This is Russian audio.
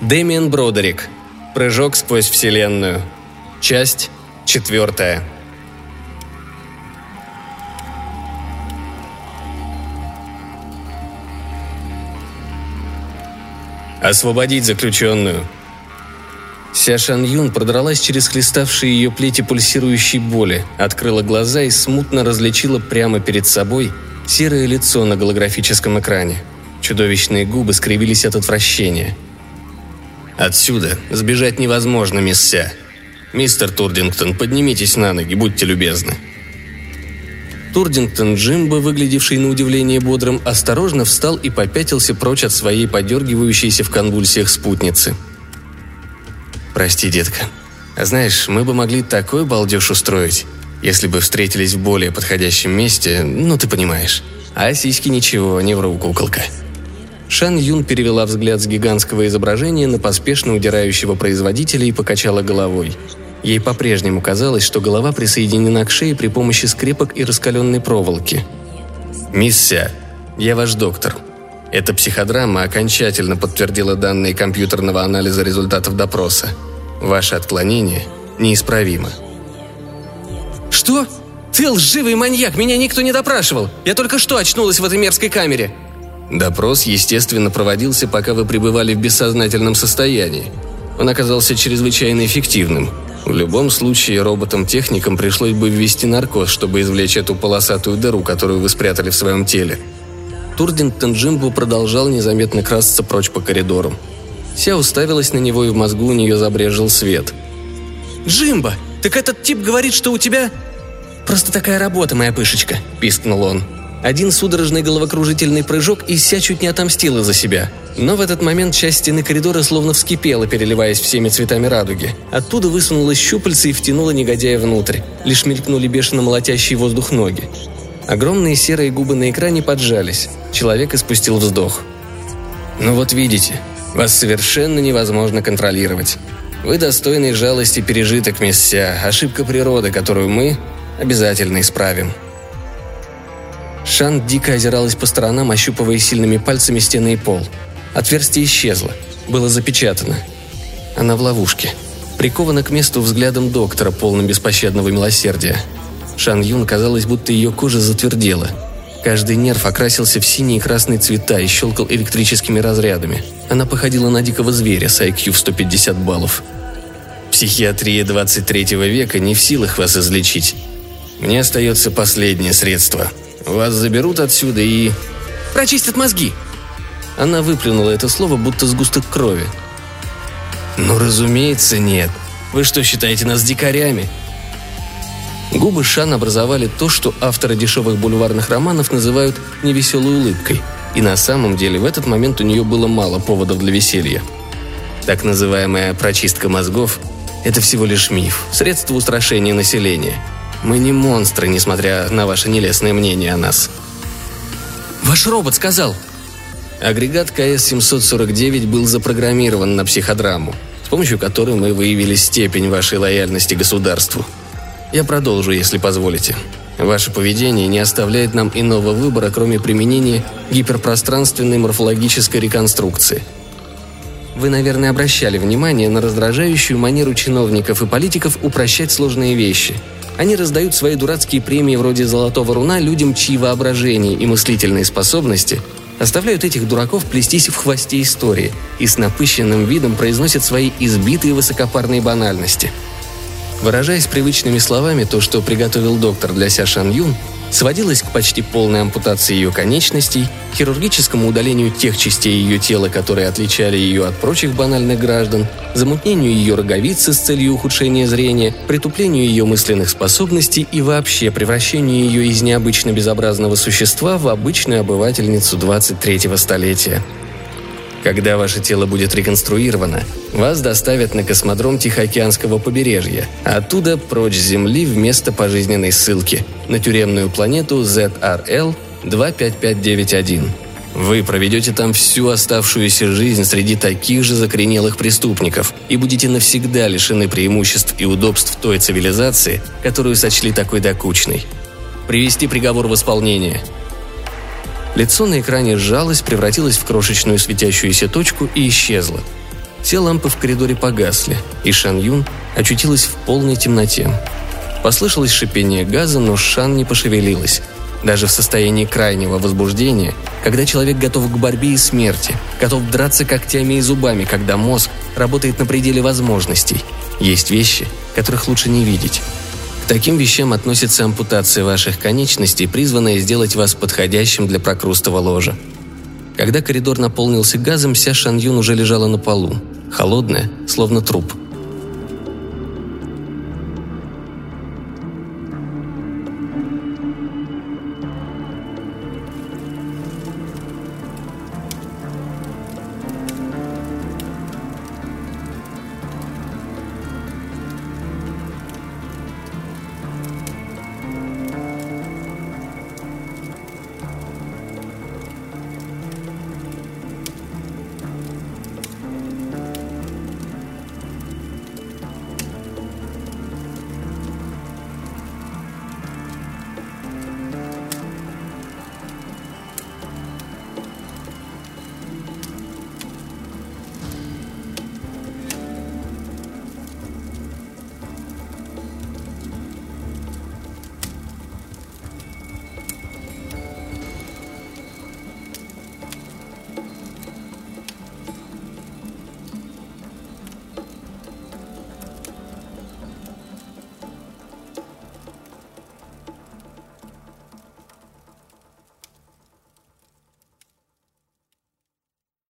Дэмиан Бродерик. Прыжок сквозь Вселенную. Часть четвертая. Освободить заключенную. Ся Шан Юн продралась через хлеставшие ее плети пульсирующей боли, открыла глаза и смутно различила прямо перед собой серое лицо на голографическом экране. Чудовищные губы скривились от отвращения. «Отсюда сбежать невозможно, мисс Ся. Мистер Турдингтон, поднимитесь на ноги, будьте любезны». Турдингтон Джимбо, выглядевший на удивление бодрым, осторожно встал и попятился прочь от своей подергивающейся в конвульсиях спутницы. «Прости, детка. А знаешь, мы бы могли такой балдеж устроить, если бы встретились в более подходящем месте, ну ты понимаешь. А сиськи ничего, не вру, куколка». Шан Юн перевела взгляд с гигантского изображения на поспешно удирающего производителя и покачала головой. Ей по-прежнему казалось, что голова присоединена к шее при помощи скрепок и раскаленной проволоки. «Мисс Ся, я ваш доктор. Эта психодрама окончательно подтвердила данные компьютерного анализа результатов допроса. Ваше отклонение неисправимо». «Что? Ты лживый маньяк! Меня никто не допрашивал! Я только что очнулась в этой мерзкой камере!» Допрос, естественно, проводился, пока вы пребывали в бессознательном состоянии. Он оказался чрезвычайно эффективным. В любом случае, роботам-техникам пришлось бы ввести наркоз, чтобы извлечь эту полосатую дыру, которую вы спрятали в своем теле. Турдингтон Джимбу продолжал незаметно красться прочь по коридорам. Ся уставилась на него, и в мозгу у нее забрежил свет. «Джимбо, так этот тип говорит, что у тебя...» «Просто такая работа, моя пышечка», – пискнул он. Один судорожный головокружительный прыжок, и Ся чуть не отомстила за себя. Но в этот момент часть стены коридора словно вскипела, переливаясь всеми цветами радуги. Оттуда высунулась щупальца и втянула негодяя внутрь. Лишь мелькнули бешено молотящий воздух ноги. Огромные серые губы на экране поджались. Человек испустил вздох. «Ну вот видите, вас совершенно невозможно контролировать. Вы достойный жалости пережиток, мисс Ся, ошибка природы, которую мы обязательно исправим», Шан дико озиралась по сторонам, ощупывая сильными пальцами стены и пол. Отверстие исчезло. Было запечатано. Она в ловушке. Прикована к месту взглядом доктора, полным беспощадного милосердия. Шан Юн казалось, будто ее кожа затвердела. Каждый нерв окрасился в синие и красные цвета и щелкал электрическими разрядами. Она походила на дикого зверя с IQ в 150 баллов. Психиатрия 23 века не в силах вас излечить. Мне остается последнее средство – вас заберут отсюда и... Прочистят мозги!» Она выплюнула это слово, будто сгусток крови. «Ну, разумеется, нет. Вы что, считаете нас дикарями?» Губы Шан образовали то, что авторы дешевых бульварных романов называют «невеселой улыбкой», и на самом деле в этот момент у нее было мало поводов для веселья. Так называемая «прочистка мозгов» – это всего лишь миф, средство устрашения населения – мы не монстры, несмотря на ваше нелестное мнение о нас». «Ваш робот сказал». Агрегат КС-749 был запрограммирован на психодраму, с помощью которой мы выявили степень вашей лояльности государству. Я продолжу, если позволите. Ваше поведение не оставляет нам иного выбора, кроме применения гиперпространственной морфологической реконструкции. Вы, наверное, обращали внимание на раздражающую манеру чиновников и политиков упрощать сложные вещи – они раздают свои дурацкие премии вроде «Золотого руна» людям, чьи воображение и мыслительные способности оставляют этих дураков плестись в хвосте истории и с напыщенным видом произносят свои избитые высокопарные банальности. Выражаясь привычными словами, то, что приготовил доктор для Ся Шан Юн, сводилось к почти полной ампутации ее конечностей, хирургическому удалению тех частей ее тела, которые отличали ее от прочих банальных граждан, замутнению ее роговицы с целью ухудшения зрения, притуплению ее мысленных способностей и вообще превращению ее из необычно безобразного существа в обычную обывательницу 23-го столетия. Когда ваше тело будет реконструировано, вас доставят на космодром Тихоокеанского побережья, а оттуда прочь с Земли в место пожизненной ссылки на тюремную планету ZRL 25591. Вы проведете там всю оставшуюся жизнь среди таких же закоренелых преступников и будете навсегда лишены преимуществ и удобств той цивилизации, которую сочли такой докучной. Привести приговор в исполнение – Лицо на экране сжалось, превратилось в крошечную светящуюся точку и исчезло. Все лампы в коридоре погасли, и Шан Юн очутилась в полной темноте. Послышалось шипение газа, но Шан не пошевелилась. Даже в состоянии крайнего возбуждения, когда человек готов к борьбе и смерти, готов драться когтями и зубами, когда мозг работает на пределе возможностей, есть вещи, которых лучше не видеть. Таким вещам относится ампутация ваших конечностей, призванная сделать вас подходящим для прокрустого ложа. Когда коридор наполнился газом, вся Шан Юн уже лежала на полу, холодная, словно труп –